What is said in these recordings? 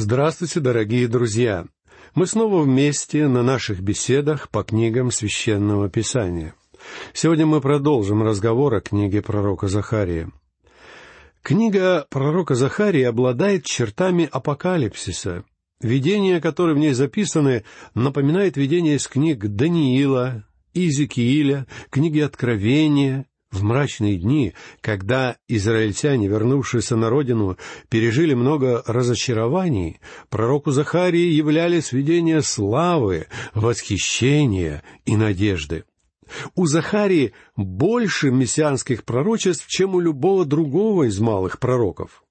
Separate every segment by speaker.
Speaker 1: Здравствуйте, дорогие друзья! Мы снова вместе на наших беседах по книгам Священного Писания. Сегодня мы продолжим разговор о книге пророка Захария. Книга пророка Захарии обладает чертами апокалипсиса. Видения, которые в ней записаны, напоминают видения из книг Даниила, Иезекииля, книги Откровения, в мрачные дни, когда израильтяне, вернувшиеся на родину, пережили много разочарований, пророку Захарии являлись видения славы, восхищения и надежды. У Захарии больше мессианских пророчеств, чем у любого другого из малых пророков.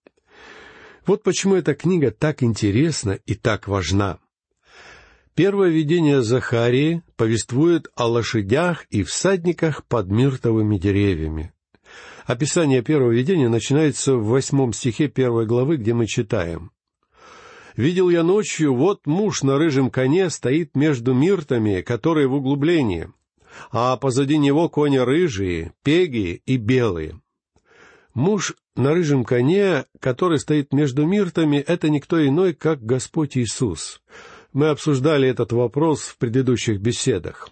Speaker 1: Вот почему эта книга так интересна и так важна. Первое видение Захарии повествует о лошадях и всадниках под миртовыми деревьями. Описание первого видения начинается в восьмом стихе первой главы, где мы читаем. «Видел я ночью, вот муж на рыжем коне стоит между миртами, которые в углублении, а позади него кони рыжие, пеги и белые». Муж на рыжем коне, который стоит между миртами, это никто иной, как Господь Иисус — мы обсуждали этот вопрос в предыдущих беседах.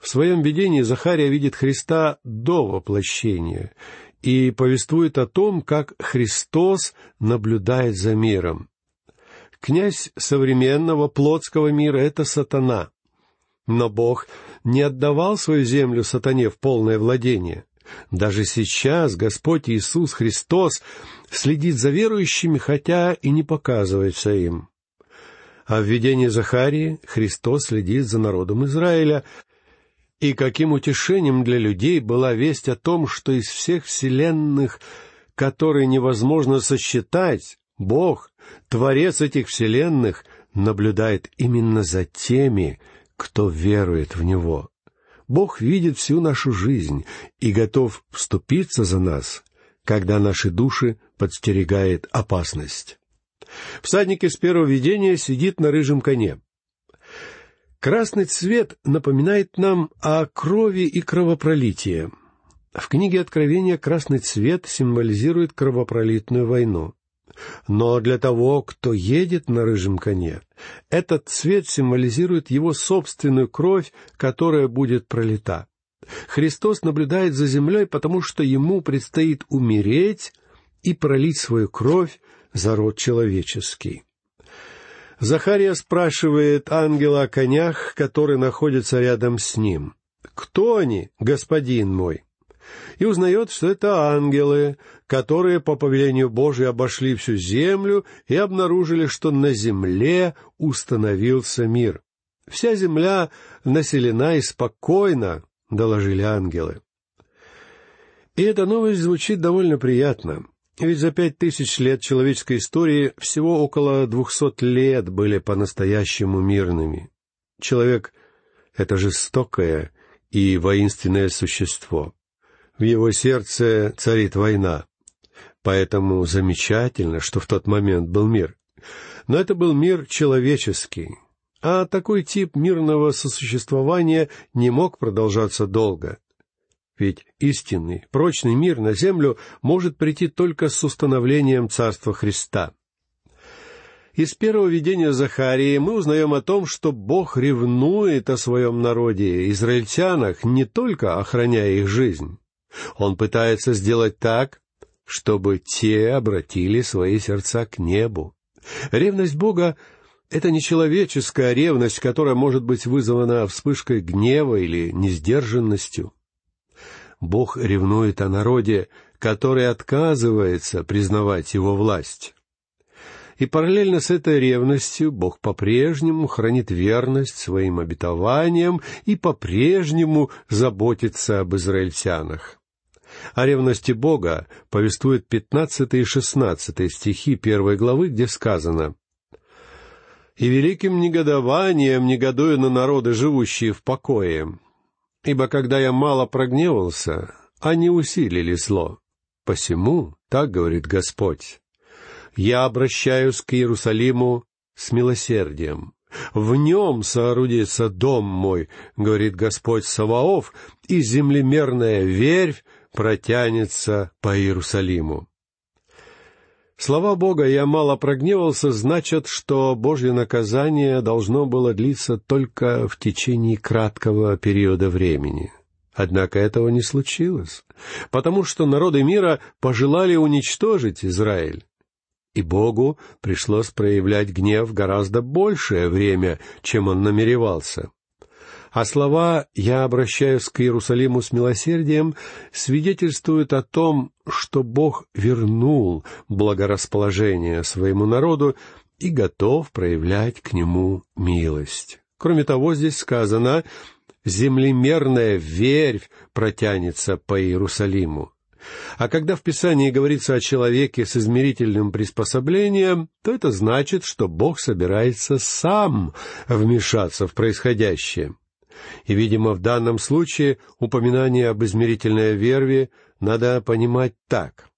Speaker 1: В своем видении Захария видит Христа до воплощения и повествует о том, как Христос наблюдает за миром. Князь современного плотского мира — это сатана. Но Бог не отдавал свою землю сатане в полное владение. Даже сейчас Господь Иисус Христос следит за верующими, хотя и не показывается им. А в видении Захарии Христос следит за народом Израиля, и каким утешением для людей была весть о том, что из всех вселенных, которые невозможно сосчитать, Бог, Творец этих вселенных, наблюдает именно за теми, кто верует в Него. Бог видит всю нашу жизнь и готов вступиться за нас, когда наши души подстерегает опасность. Всадник из первого видения сидит на рыжем коне. Красный цвет напоминает нам о крови и кровопролитии. В книге Откровения красный цвет символизирует кровопролитную войну. Но для того, кто едет на рыжем коне, этот цвет символизирует его собственную кровь, которая будет пролита. Христос наблюдает за землей, потому что ему предстоит умереть и пролить свою кровь за род человеческий. Захария спрашивает ангела о конях, который находится рядом с ним. «Кто они, господин мой?» И узнает, что это ангелы, которые по повелению Божию обошли всю землю и обнаружили, что на земле установился мир. Вся земля населена и спокойна, доложили ангелы. И эта новость звучит довольно приятно. Ведь за пять тысяч лет человеческой истории всего около двухсот лет были по-настоящему мирными. Человек — это жестокое и воинственное существо. В его сердце царит война. Поэтому замечательно, что в тот момент был мир. Но это был мир человеческий, а такой тип мирного сосуществования не мог продолжаться долго. Ведь истинный, прочный мир на землю может прийти только с установлением Царства Христа. Из первого видения Захарии мы узнаем о том, что Бог ревнует о своем народе, израильтянах, не только охраняя их жизнь. Он пытается сделать так, чтобы те обратили свои сердца к небу. Ревность Бога — это не человеческая ревность, которая может быть вызвана вспышкой гнева или несдержанностью. Бог ревнует о народе, который отказывается признавать его власть. И параллельно с этой ревностью Бог по-прежнему хранит верность своим обетованиям и по-прежнему заботится об израильтянах. О ревности Бога повествуют 15 и 16 стихи первой главы, где сказано «И великим негодованием негодую на народы, живущие в покое, Ибо когда я мало прогневался, они усилили зло. Посему, так говорит Господь, я обращаюсь к Иерусалиму с милосердием. В нем соорудится дом мой, говорит Господь Саваоф, и землемерная верфь протянется по Иерусалиму. Слова Бога «я мало прогневался» значат, что Божье наказание должно было длиться только в течение краткого периода времени. Однако этого не случилось, потому что народы мира пожелали уничтожить Израиль. И Богу пришлось проявлять гнев гораздо большее время, чем он намеревался. А слова «Я обращаюсь к Иерусалиму с милосердием» свидетельствуют о том, что Бог вернул благорасположение своему народу и готов проявлять к нему милость. Кроме того, здесь сказано «землемерная вервь протянется по Иерусалиму». А когда в Писании говорится о человеке с измерительным приспособлением, то это значит, что Бог собирается сам вмешаться в происходящее. И, видимо, в данном случае упоминание об измерительной верве надо понимать так.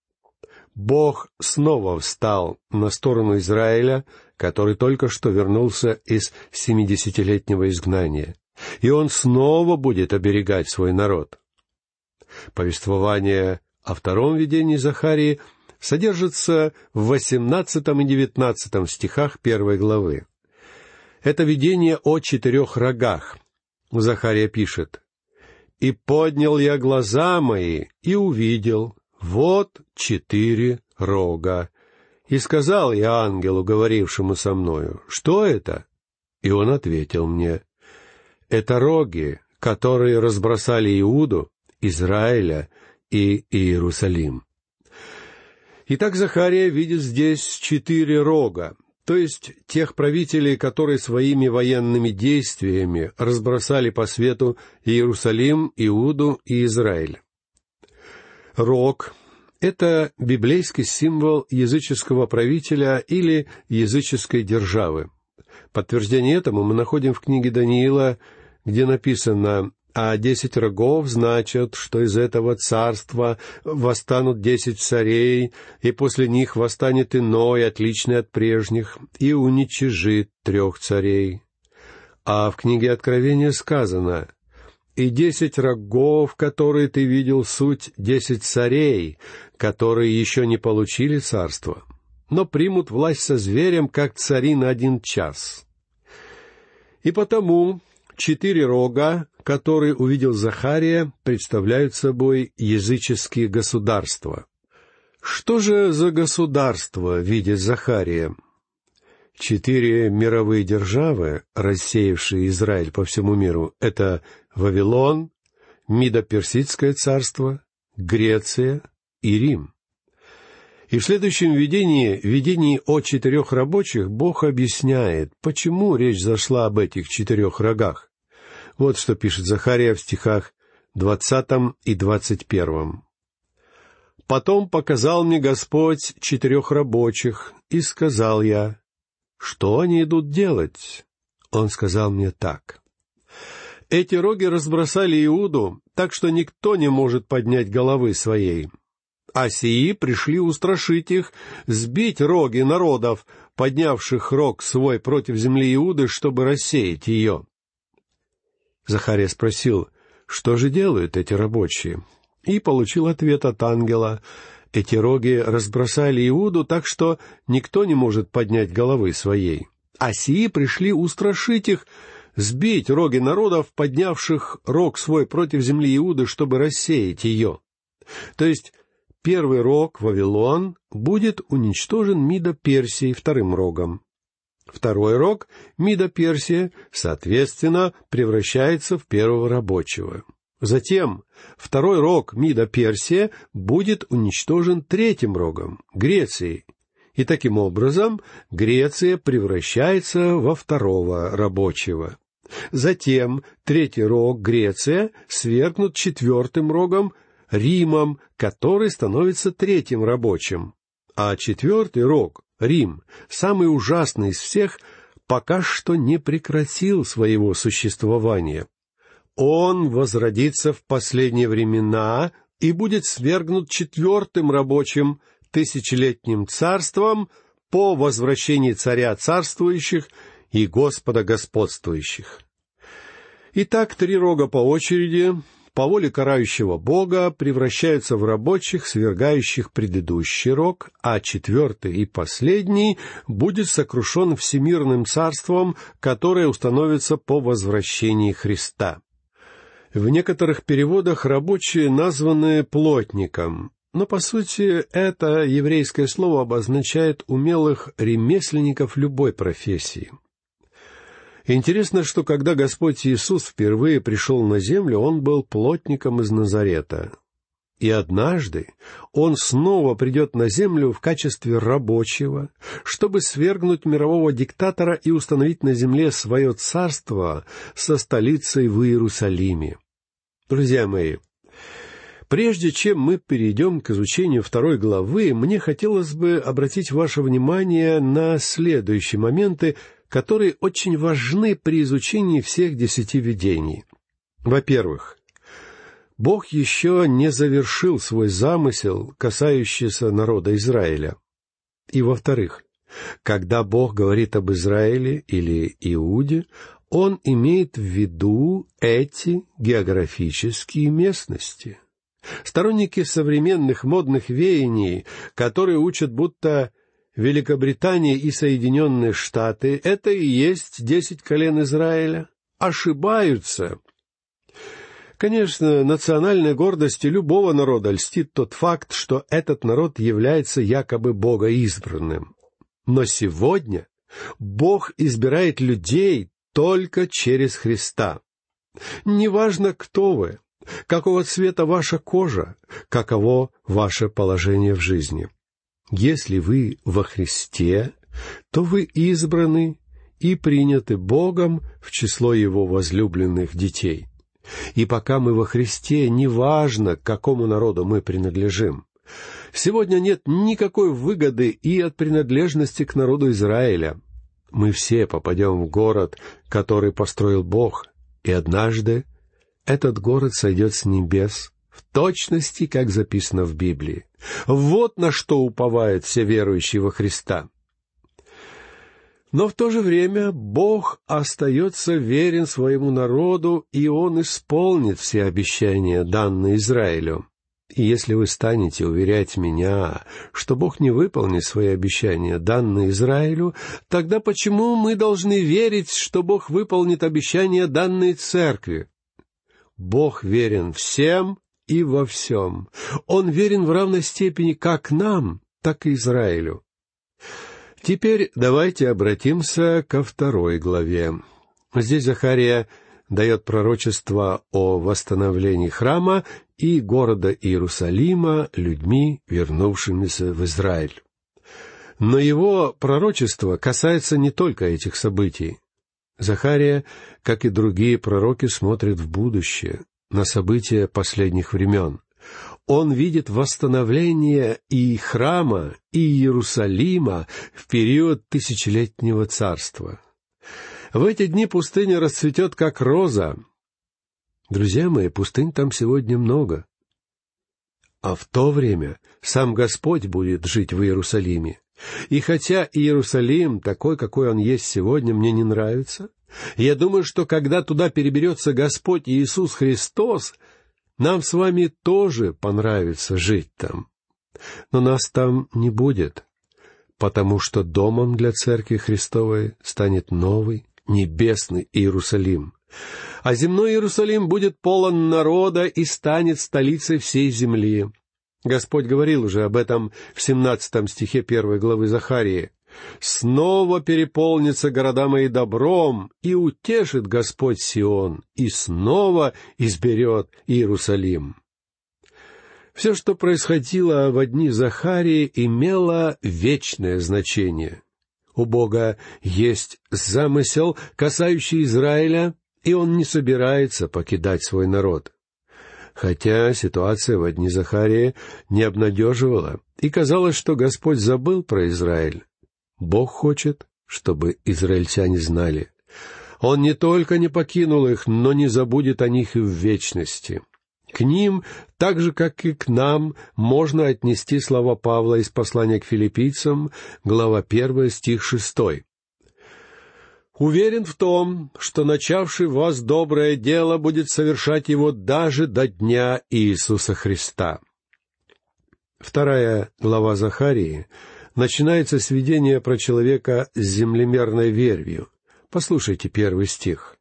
Speaker 1: Бог снова встал на сторону Израиля, который только что вернулся из семидесятилетнего изгнания, и он снова будет оберегать свой народ. Повествование о втором видении Захарии содержится в восемнадцатом и девятнадцатом стихах первой главы. Это видение о четырех рогах, Захария пишет, «И поднял я глаза мои и увидел, вот четыре рога. И сказал я ангелу, говорившему со мною, что это? И он ответил мне, это роги, которые разбросали Иуду, Израиля и Иерусалим. Итак, Захария видит здесь четыре рога, то есть тех правителей, которые своими военными действиями разбросали по свету Иерусалим, Иуду и Израиль. Рог — это библейский символ языческого правителя или языческой державы. Подтверждение этому мы находим в книге Даниила, где написано а десять рогов значат, что из этого царства восстанут десять царей, и после них восстанет иной, отличный от прежних, и уничижит трех царей. А в книге Откровения сказано, «И десять рогов, которые ты видел, суть десять царей, которые еще не получили царство, но примут власть со зверем, как цари на один час». И потому четыре рога которые увидел Захария, представляют собой языческие государства. Что же за государство видит Захария? Четыре мировые державы, рассеявшие Израиль по всему миру, это Вавилон, Мидо-Персидское царство, Греция и Рим. И в следующем видении, видении о четырех рабочих, Бог объясняет, почему речь зашла об этих четырех рогах. Вот что пишет Захария в стихах двадцатом и двадцать первом. «Потом показал мне Господь четырех рабочих, и сказал я, что они идут делать?» Он сказал мне так. «Эти роги разбросали Иуду, так что никто не может поднять головы своей. А сии пришли устрашить их, сбить роги народов, поднявших рог свой против земли Иуды, чтобы рассеять ее. Захария спросил, что же делают эти рабочие? И получил ответ от ангела. Эти роги разбросали Иуду так, что никто не может поднять головы своей. А сии пришли устрашить их, сбить роги народов, поднявших рог свой против земли Иуды, чтобы рассеять ее. То есть первый рог, Вавилон, будет уничтожен Мидо Персией вторым рогом. Второй рог, Мида Персия, соответственно, превращается в первого рабочего. Затем второй рог Мида Персия будет уничтожен третьим рогом, Грецией. И таким образом Греция превращается во второго рабочего. Затем третий рог Греция свергнут четвертым рогом Римом, который становится третьим рабочим. А четвертый рог Рим, самый ужасный из всех, пока что не прекратил своего существования. Он возродится в последние времена и будет свергнут четвертым рабочим тысячелетним царством по возвращении царя царствующих и Господа господствующих. Итак, три рога по очереди. По воле карающего Бога превращаются в рабочих, свергающих предыдущий рок, а четвертый и последний будет сокрушен всемирным царством, которое установится по возвращении Христа. В некоторых переводах рабочие названы плотником, но по сути это еврейское слово обозначает умелых ремесленников любой профессии. Интересно, что когда Господь Иисус впервые пришел на землю, Он был плотником из Назарета. И однажды Он снова придет на землю в качестве рабочего, чтобы свергнуть мирового диктатора и установить на земле свое царство со столицей в Иерусалиме. Друзья мои, прежде чем мы перейдем к изучению второй главы, мне хотелось бы обратить ваше внимание на следующие моменты, которые очень важны при изучении всех десяти видений. Во-первых, Бог еще не завершил свой замысел, касающийся народа Израиля. И во-вторых, когда Бог говорит об Израиле или Иуде, он имеет в виду эти географические местности. Сторонники современных модных веяний, которые учат, будто Великобритания и Соединенные Штаты — это и есть десять колен Израиля, ошибаются. Конечно, национальной гордости любого народа льстит тот факт, что этот народ является якобы богоизбранным. Но сегодня Бог избирает людей, только через Христа. Неважно, кто вы, какого цвета ваша кожа, каково ваше положение в жизни. Если вы во Христе, то вы избраны и приняты Богом в число Его возлюбленных детей. И пока мы во Христе, неважно, к какому народу мы принадлежим. Сегодня нет никакой выгоды и от принадлежности к народу Израиля — мы все попадем в город, который построил Бог, и однажды этот город сойдет с небес, в точности, как записано в Библии. Вот на что уповают все верующие во Христа. Но в то же время Бог остается верен своему народу, и Он исполнит все обещания, данные Израилю. И если вы станете уверять меня, что Бог не выполнит свои обещания, данные Израилю, тогда почему мы должны верить, что Бог выполнит обещания, данные Церкви? Бог верен всем и во всем. Он верен в равной степени как нам, так и Израилю. Теперь давайте обратимся ко второй главе. Здесь Захария дает пророчество о восстановлении храма и города Иерусалима людьми, вернувшимися в Израиль. Но его пророчество касается не только этих событий. Захария, как и другие пророки, смотрит в будущее, на события последних времен. Он видит восстановление и храма, и Иерусалима в период тысячелетнего царства. В эти дни пустыня расцветет, как роза. Друзья мои, пустынь там сегодня много. А в то время сам Господь будет жить в Иерусалиме. И хотя Иерусалим, такой, какой он есть сегодня, мне не нравится, я думаю, что когда туда переберется Господь Иисус Христос, нам с вами тоже понравится жить там. Но нас там не будет, потому что домом для Церкви Христовой станет новый, небесный Иерусалим. А земной Иерусалим будет полон народа и станет столицей всей земли. Господь говорил уже об этом в семнадцатом стихе первой главы Захарии. «Снова переполнится города мои добром, и утешит Господь Сион, и снова изберет Иерусалим». Все, что происходило в одни Захарии, имело вечное значение. У Бога есть замысел, касающий Израиля, и он не собирается покидать свой народ. Хотя ситуация в одни Захарии не обнадеживала, и казалось, что Господь забыл про Израиль. Бог хочет, чтобы израильтяне знали. Он не только не покинул их, но не забудет о них и в вечности. К ним, так же, как и к нам, можно отнести слова Павла из послания к филиппийцам, глава 1, стих 6. Уверен в том, что начавший в вас доброе дело будет совершать его даже до дня Иисуса Христа. Вторая глава Захарии начинается с видения про человека с землемерной вервью. Послушайте первый стих.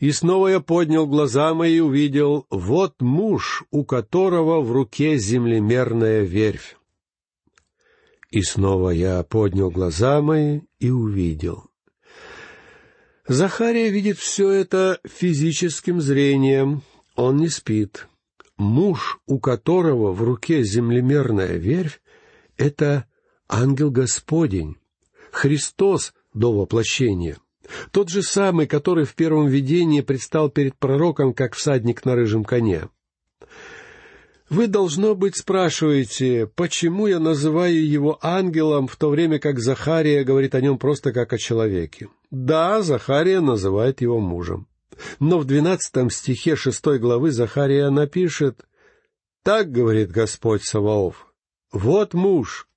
Speaker 1: «И снова я поднял глаза мои и увидел, вот муж, у которого в руке землемерная вервь. И снова я поднял глаза мои и увидел». Захария видит все это физическим зрением. Он не спит. Муж, у которого в руке землемерная вервь, — это ангел Господень, Христос до воплощения. Тот же самый, который в первом видении предстал перед пророком, как всадник на рыжем коне. Вы, должно быть, спрашиваете, почему я называю его ангелом, в то время как Захария говорит о нем просто как о человеке. Да, Захария называет его мужем. Но в двенадцатом стихе шестой главы Захария напишет «Так говорит Господь Саваоф, вот муж,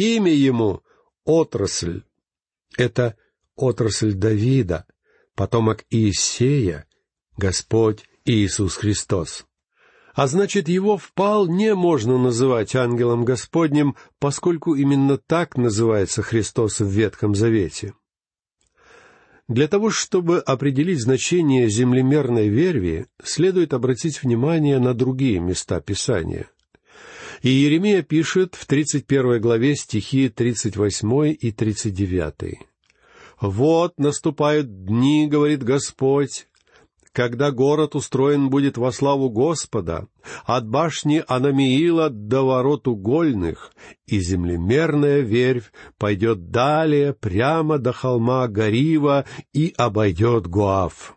Speaker 1: имя ему — отрасль». Это отрасль Давида, потомок Иисея, Господь Иисус Христос. А значит, его вполне можно называть ангелом Господним, поскольку именно так называется Христос в Ветхом Завете. Для того, чтобы определить значение землемерной верви, следует обратить внимание на другие места Писания. И Еремия пишет в 31 главе стихи 38 и 39. «Вот наступают дни, — говорит Господь, когда город устроен будет во славу Господа, от башни Анамиила до ворот угольных, и землемерная вервь пойдет далее прямо до холма Гарива и обойдет Гуав.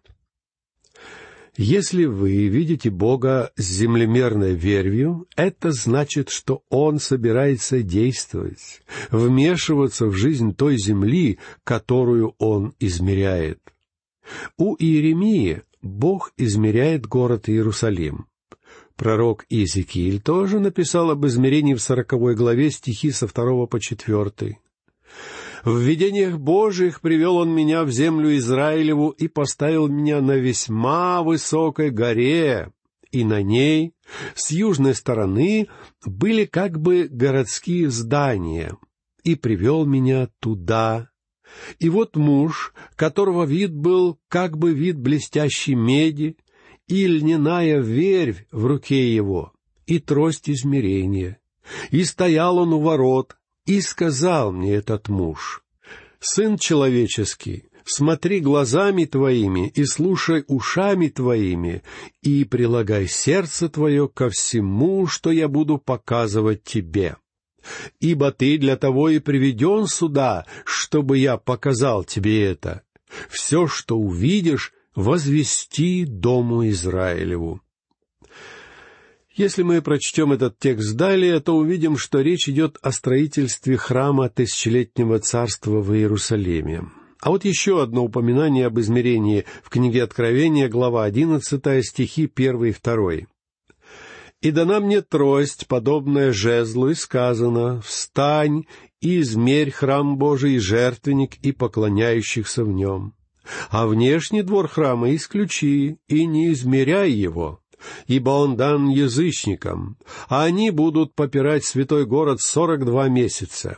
Speaker 1: Если вы видите Бога с землемерной вервью, это значит, что Он собирается действовать, вмешиваться в жизнь той земли, которую Он измеряет. У Иеремии Бог измеряет город Иерусалим. Пророк Иезекииль тоже написал об измерении в сороковой главе стихи со второго по четвертый. «В видениях Божиих привел он меня в землю Израилеву и поставил меня на весьма высокой горе, и на ней, с южной стороны, были как бы городские здания, и привел меня туда, и вот муж, которого вид был как бы вид блестящей меди, и льняная вервь в руке его, и трость измерения. И стоял он у ворот, и сказал мне этот муж, «Сын человеческий, смотри глазами твоими и слушай ушами твоими, и прилагай сердце твое ко всему, что я буду показывать тебе» ибо ты для того и приведен сюда, чтобы я показал тебе это. Все, что увидишь, возвести Дому Израилеву». Если мы прочтем этот текст далее, то увидим, что речь идет о строительстве храма тысячелетнего царства в Иерусалиме. А вот еще одно упоминание об измерении в книге Откровения, глава одиннадцатая, стихи первый и второй. И дана мне трость, подобная жезлу, и сказано, «Встань и измерь храм Божий, жертвенник, и поклоняющихся в нем. А внешний двор храма исключи, и не измеряй его, ибо он дан язычникам, а они будут попирать святой город сорок два месяца».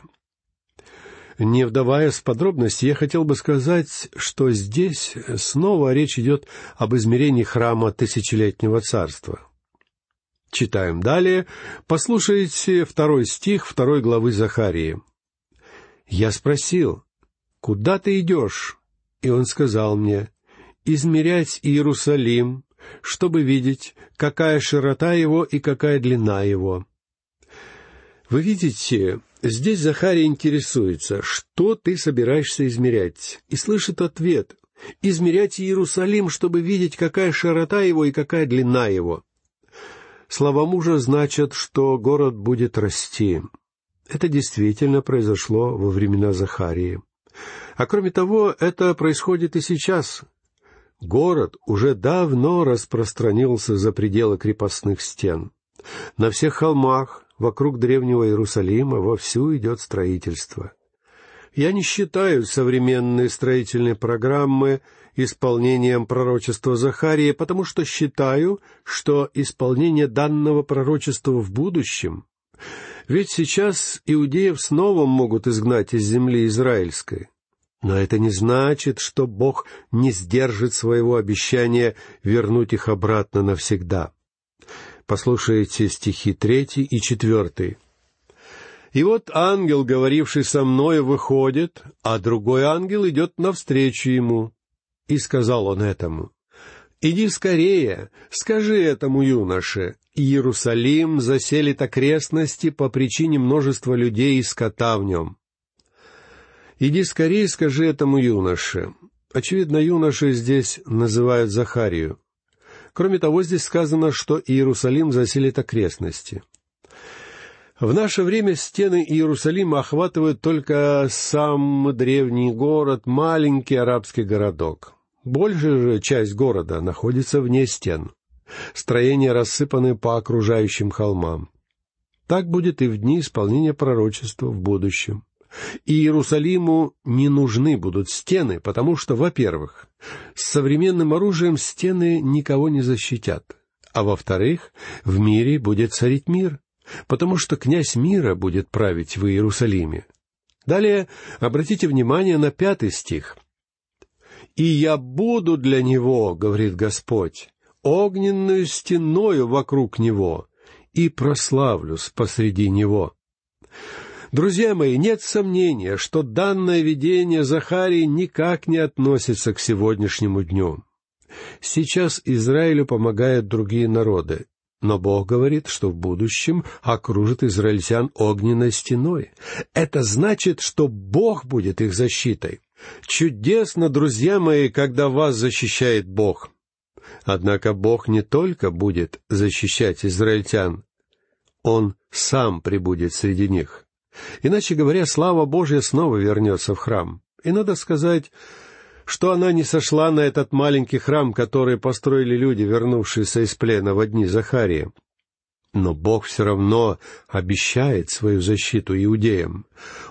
Speaker 1: Не вдаваясь в подробности, я хотел бы сказать, что здесь снова речь идет об измерении храма тысячелетнего царства. Читаем далее. Послушайте второй стих второй главы Захарии. «Я спросил, куда ты идешь?» И он сказал мне, «Измерять Иерусалим, чтобы видеть, какая широта его и какая длина его». Вы видите, здесь Захария интересуется, что ты собираешься измерять, и слышит ответ — измерять Иерусалим, чтобы видеть, какая широта его и какая длина его. Слова мужа значат, что город будет расти. Это действительно произошло во времена Захарии. А кроме того, это происходит и сейчас. Город уже давно распространился за пределы крепостных стен. На всех холмах вокруг древнего Иерусалима вовсю идет строительство. Я не считаю современные строительные программы исполнением пророчества Захарии, потому что считаю, что исполнение данного пророчества в будущем. Ведь сейчас иудеев снова могут изгнать из земли израильской. Но это не значит, что Бог не сдержит своего обещания вернуть их обратно навсегда. Послушайте стихи третий и четвертый. И вот ангел, говоривший со мною, выходит, а другой ангел идет навстречу ему. И сказал он этому, «Иди скорее, скажи этому юноше, Иерусалим заселит окрестности по причине множества людей и скота в нем». «Иди скорее, скажи этому юноше». Очевидно, юноши здесь называют Захарию. Кроме того, здесь сказано, что Иерусалим заселит окрестности. В наше время стены Иерусалима охватывают только сам древний город, маленький арабский городок. Большая же часть города находится вне стен. Строения рассыпаны по окружающим холмам. Так будет и в дни исполнения пророчества в будущем. Иерусалиму не нужны будут стены, потому что, во-первых, с современным оружием стены никого не защитят, а во-вторых, в мире будет царить мир, потому что князь мира будет править в Иерусалиме. Далее обратите внимание на пятый стих. «И я буду для него, — говорит Господь, — огненную стеною вокруг него, и прославлюсь посреди него». Друзья мои, нет сомнения, что данное видение Захарии никак не относится к сегодняшнему дню. Сейчас Израилю помогают другие народы, но Бог говорит, что в будущем окружит израильтян огненной стеной. Это значит, что Бог будет их защитой. Чудесно, друзья мои, когда вас защищает Бог. Однако Бог не только будет защищать израильтян, Он сам прибудет среди них. Иначе говоря, слава Божья снова вернется в храм. И надо сказать, что она не сошла на этот маленький храм, который построили люди, вернувшиеся из плена в дни Захария. Но Бог все равно обещает свою защиту иудеям.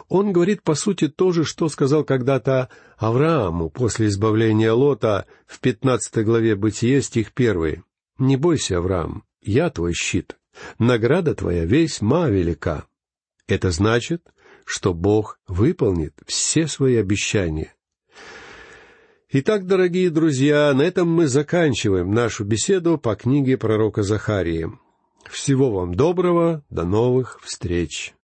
Speaker 1: Он говорит, по сути, то же, что сказал когда-то Аврааму после избавления Лота в пятнадцатой главе Бытие, стих первый. «Не бойся, Авраам, я твой щит. Награда твоя весьма велика». Это значит, что Бог выполнит все свои обещания. Итак, дорогие друзья, на этом мы заканчиваем нашу беседу по книге пророка Захарии. Всего вам доброго, до новых встреч!